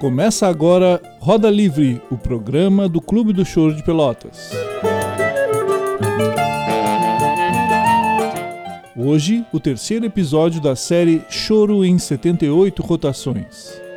Começa agora Roda Livre, o programa do Clube do Choro de Pelotas. Hoje, o terceiro episódio da série Choro em 78 Rotações.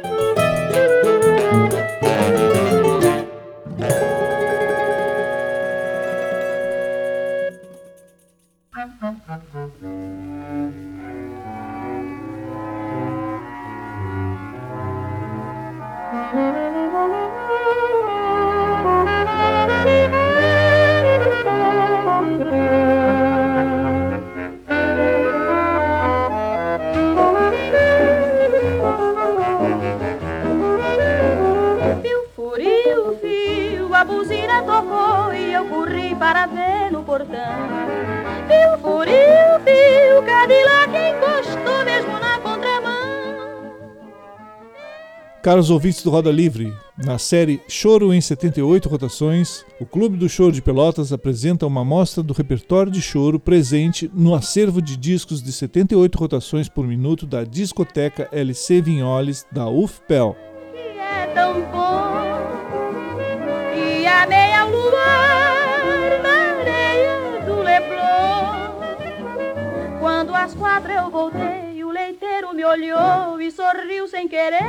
Caros ouvintes do Roda Livre, na série Choro em 78 Rotações, o Clube do Choro de Pelotas apresenta uma amostra do repertório de choro presente no acervo de discos de 78 rotações por minuto da discoteca LC Vinholes da UFPEL. É tão bom, e a meia luar na areia do Leblon. Quando às quatro eu voltei me olhou e sorriu sem querer.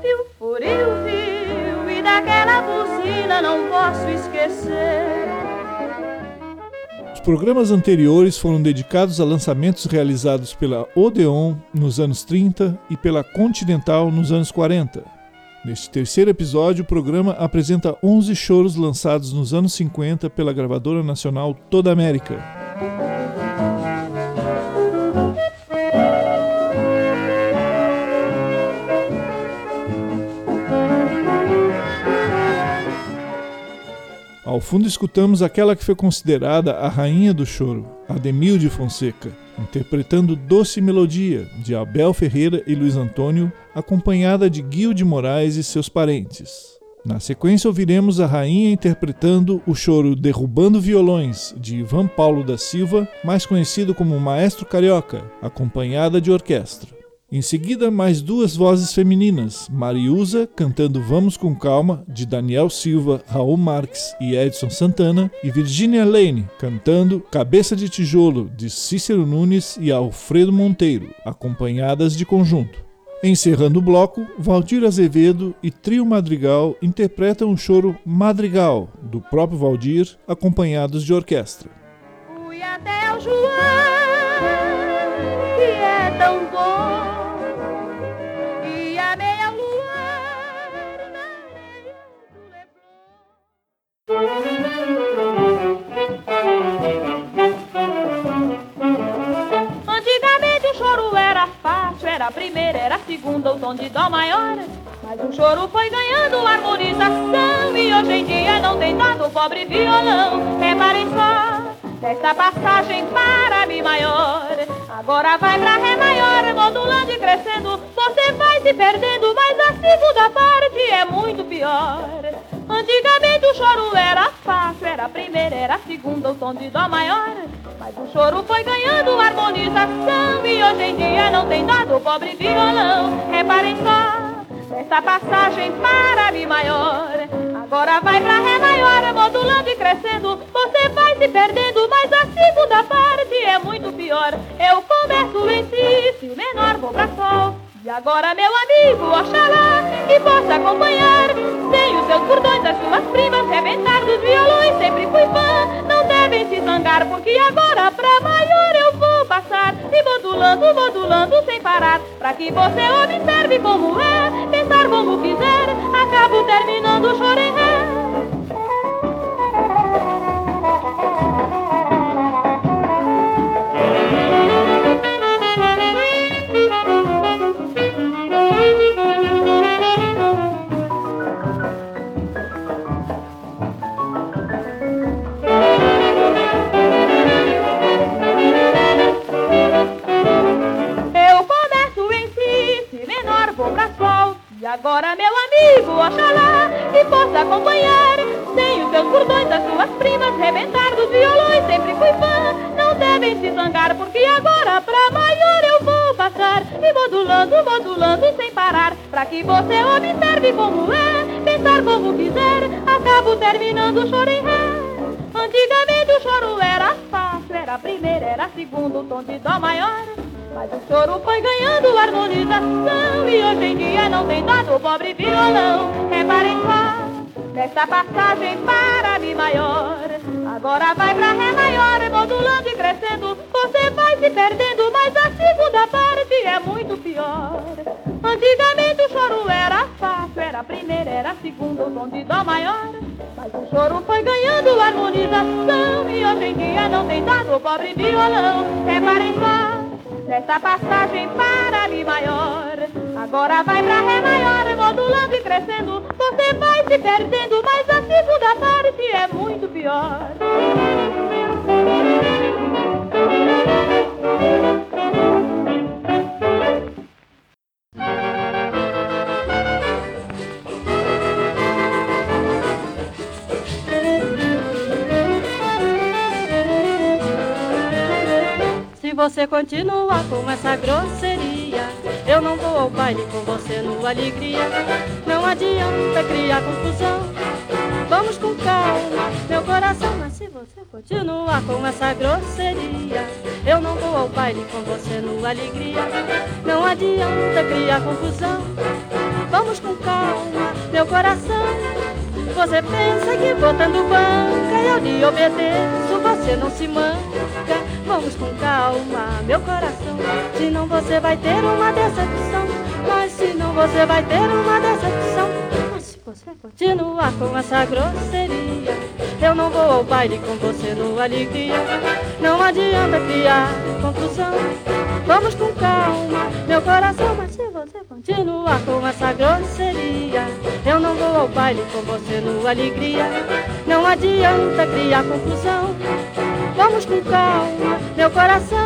Fio, furiu, fio, e daquela buzina não posso esquecer. Os programas anteriores foram dedicados a lançamentos realizados pela Odeon nos anos 30 e pela Continental nos anos 40. Neste terceiro episódio, o programa apresenta 11 choros lançados nos anos 50 pela gravadora nacional Toda América. Ao fundo escutamos aquela que foi considerada a rainha do choro, Ademilde Fonseca, interpretando Doce Melodia, de Abel Ferreira e Luiz Antônio, acompanhada de Guil de Moraes e seus parentes. Na sequência, ouviremos a rainha interpretando o choro Derrubando Violões, de Ivan Paulo da Silva, mais conhecido como Maestro Carioca, acompanhada de orquestra. Em seguida, mais duas vozes femininas, Mariusa cantando Vamos com Calma, de Daniel Silva, Raul Marques e Edson Santana, e Virginia Lane cantando Cabeça de Tijolo, de Cícero Nunes e Alfredo Monteiro, acompanhadas de conjunto. Encerrando o bloco, Valdir Azevedo e Trio Madrigal interpretam o choro Madrigal, do próprio Valdir, acompanhados de orquestra. Fui até o João, que é tão bom. Antigamente o choro era fácil, era a primeira, era a segunda, o tom de dó maior. Mas o choro foi ganhando harmonização e hoje em dia não tem dado pobre violão. Reparem só, desta passagem para Mi maior. Agora vai pra Ré maior, modulando e crescendo. Você vai se perdendo, mas a segunda parte é muito pior. Antigamente o choro era fácil, era a primeira, era a segunda, o tom de dó maior. Mas o choro foi ganhando harmonização e hoje em dia não tem dado o pobre violão. Reparem só, essa passagem para Mi maior. Agora vai pra Ré maior, modulando e crescendo. Você vai se perdendo, mas a segunda parte é muito pior. Eu começo em Si, Se menor, vou pra Sol. E agora, meu amigo, oxalá, que possa acompanhar. Sem os seus cordões, as suas primas Rebentar dos violões, sempre fui fã. Não devem se zangar, porque agora pra maior eu vou passar. E modulando, modulando sem parar. Pra que você observe como é. Pensar como quiser, acabo terminando o primas Rebentar dos violões, sempre fui fã Não devem se zangar, porque agora pra maior eu vou passar e modulando, modulando sem parar, pra que você observe como é, pensar como quiser, acabo terminando o choro em ré. Antigamente o choro era fácil, era a primeira, era a segunda, o tom de dó maior. Mas o choro foi ganhando harmonização e hoje em dia não tem dó do pobre violão. Reparem só, nesta passagem para Mi maior. Agora vai pra Ré maior, modulando e crescendo. Você vai se perdendo, mas a segunda parte é muito pior. Antigamente o choro era fácil, era a primeira, era a segunda, o tom de Dó maior. Mas o choro foi ganhando harmonização e hoje em dia não tem dado o pobre violão. Reparem só, nessa passagem para Mi maior. Agora vai pra Ré maior, modulando e crescendo. Você vai se perdendo, mas a segunda parte é muito pior. Se você continua com essa grosseria, eu não vou ao baile com você no alegria. Não adianta criar confusão. Vamos com calma, meu coração. Mas se você continuar com essa grosseria, eu não vou ao baile com você no alegria. Não adianta criar confusão. Vamos com calma, meu coração. Você pensa que botando banca eu lhe obedeço, você não se manca. Vamos com calma, meu coração, senão você vai ter uma decepção. Mas senão você vai ter uma decepção. Mas se você continuar com essa grosseria, eu não vou ao baile com você no alegria. Não adianta criar confusão. Vamos com calma, meu coração, mas se você continuar com essa grosseria, eu não vou ao baile com você no alegria. Não adianta criar confusão. Vamos com calma, meu coração.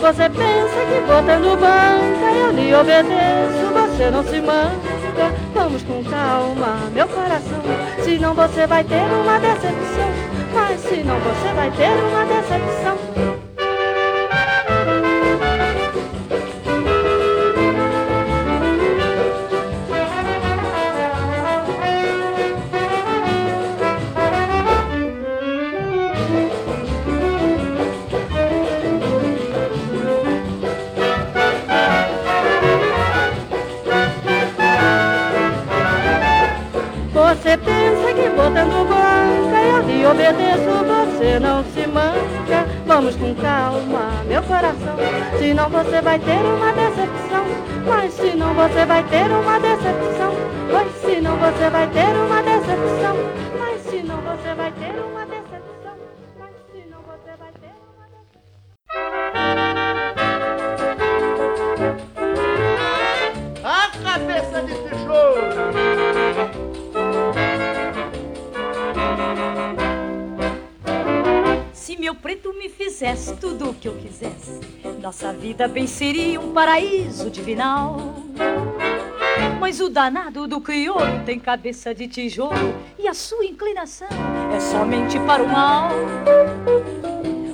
Você pensa que botando banca eu lhe obedeço, você não se manca. Vamos com calma, meu coração. Senão você vai ter uma decepção. Mas senão você vai ter uma decepção. Você pensa que botando banca eu lhe obedeço, você não se manca. Vamos com calma, meu coração, senão você vai ter uma decepção. Mas senão você vai ter uma decepção. Pois senão você vai ter uma decepção. Mas senão você vai ter uma decepção. Meu preto me fizesse tudo o que eu quisesse, nossa vida bem seria um paraíso divinal. Mas o danado do crioulo tem cabeça de tijolo e a sua inclinação é somente para o mal.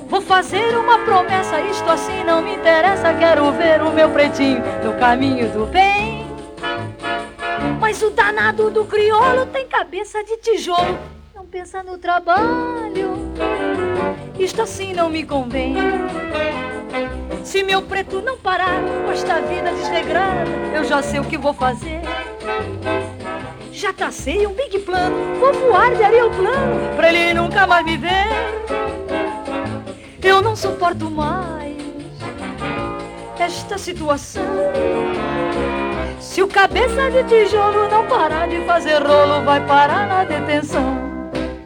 Vou fazer uma promessa, isto assim não me interessa. Quero ver o meu pretinho no caminho do bem. Mas o danado do crioulo tem cabeça de tijolo, não pensa no trabalho. Isto assim não me convém. Se meu preto não parar com esta vida desregrada, eu já sei o que vou fazer. Já tracei um big plano, vou voar de areia ao plano, pra ele nunca mais me ver. Eu não suporto mais esta situação. Se o cabeça de tijolo não parar de fazer rolo, vai parar na detenção.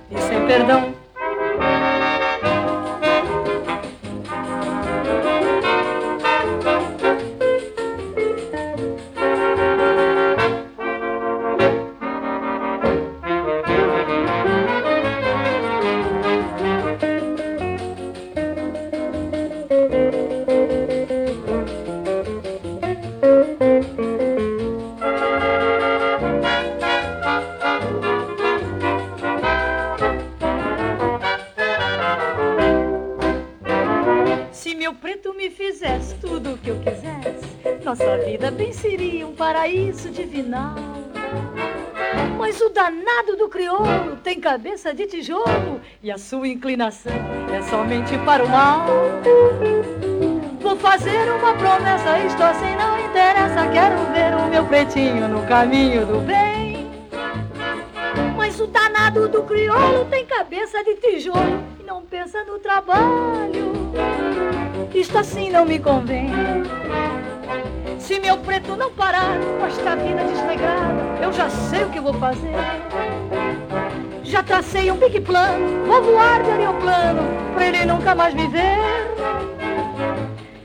E sem perdão. Nossa vida bem seria um paraíso divinal. Mas o danado do crioulo tem cabeça de tijolo e a sua inclinação é somente para o mal. Vou fazer uma promessa, isto assim não interessa. Quero ver o meu pretinho no caminho do bem. Mas o danado do crioulo tem cabeça de tijolo e não pensa no trabalho. Isto assim não me convém. Se meu preto não parar com esta vida desregrada, eu já sei o que vou fazer. Já tracei um big plano, vou voar de aeroplano pra ele nunca mais me ver.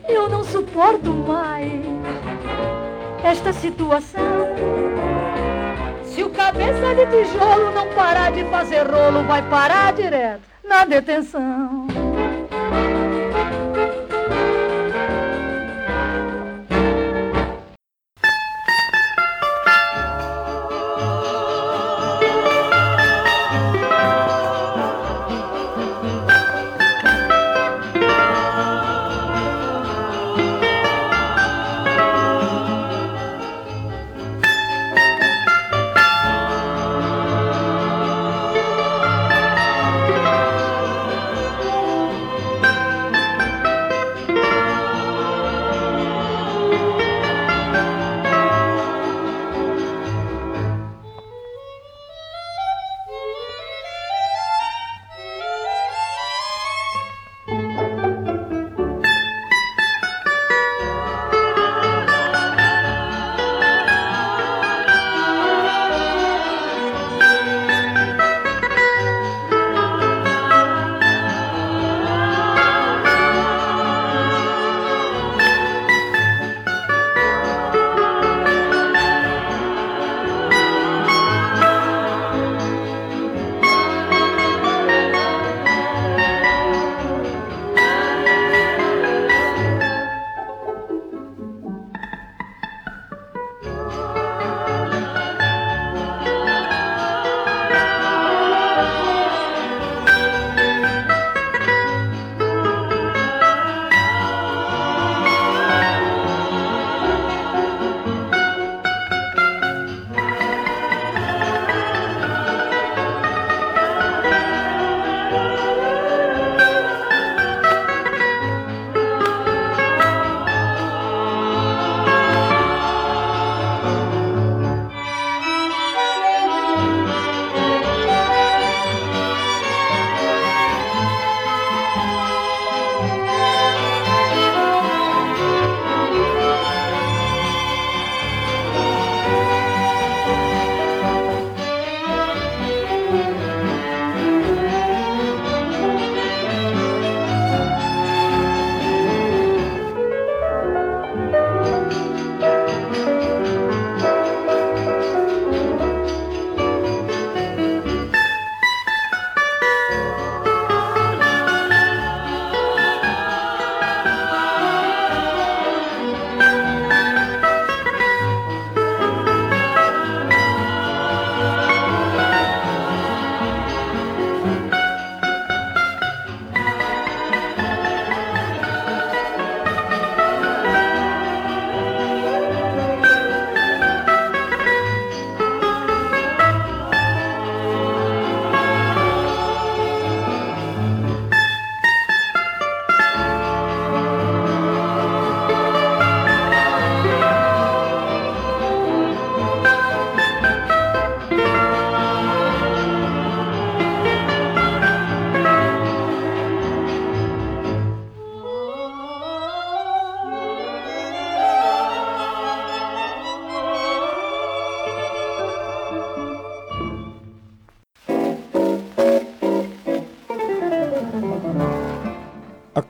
Eu não suporto mais esta situação. Se o cabeça de tijolo não parar de fazer rolo, vai parar direto na detenção.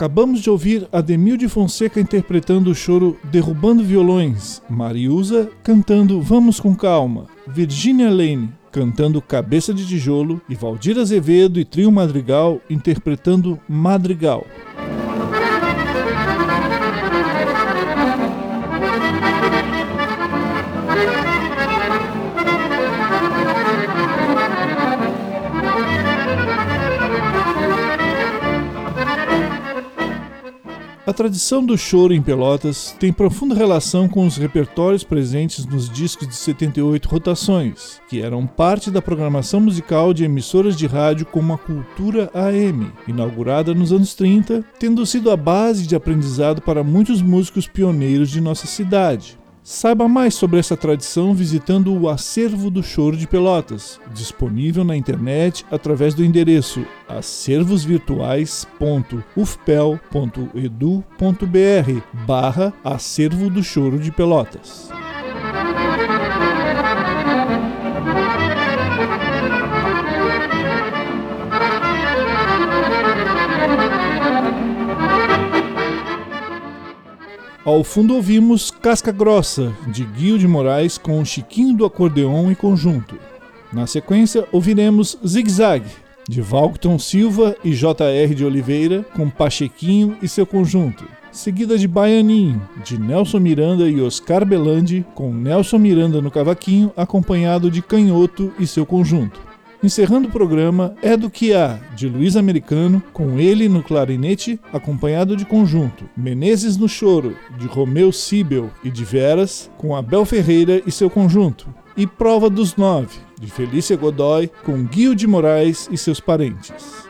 Acabamos de ouvir Ademil de Fonseca interpretando o choro Derrubando Violões, Mariusa cantando Vamos com Calma, Virginia Lane cantando Cabeça de Tijolo e Valdir Azevedo e Trio Madrigal interpretando Madrigal. Tradição do choro em Pelotas tem profunda relação com os repertórios presentes nos discos de 78 rotações, que eram parte da programação musical de emissoras de rádio como a Cultura AM, inaugurada nos anos 30, tendo sido a base de aprendizado para muitos músicos pioneiros de nossa cidade. Saiba mais sobre essa tradição visitando o Acervo do Choro de Pelotas, disponível na internet através do endereço acervosvirtuais.ufpel.edu.br barra Acervo do Choro de Pelotas. Ao fundo ouvimos Casca Grossa, de Guio de Moraes com Chiquinho do Acordeon e Conjunto. Na sequência, ouviremos Zig Zag, de Valcton Silva e J.R. de Oliveira, com Pachequinho e seu conjunto. Seguida de Baianinho, de Nelson Miranda e Oscar Belandi, com Nelson Miranda no cavaquinho, acompanhado de Canhoto e seu conjunto. Encerrando o programa É do que há, de Luiz Americano, com ele no clarinete, acompanhado de conjunto. Menezes no choro, de Romeu Sibel e de Veras, com Abel Ferreira e seu conjunto. E Prova dos Nove, de Felícia Godoy, com Guio de Moraes e seus parentes.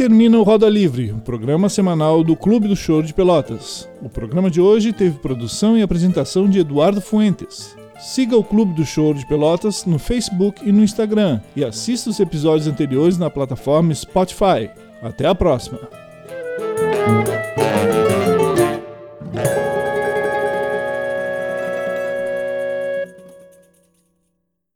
Termina o Roda Livre, o programa semanal do Clube do Choro de Pelotas. O programa de hoje teve produção e apresentação de Eduardo Fuentes. Siga o Clube do Choro de Pelotas no Facebook e no Instagram e assista os episódios anteriores na plataforma Spotify. Até a próxima!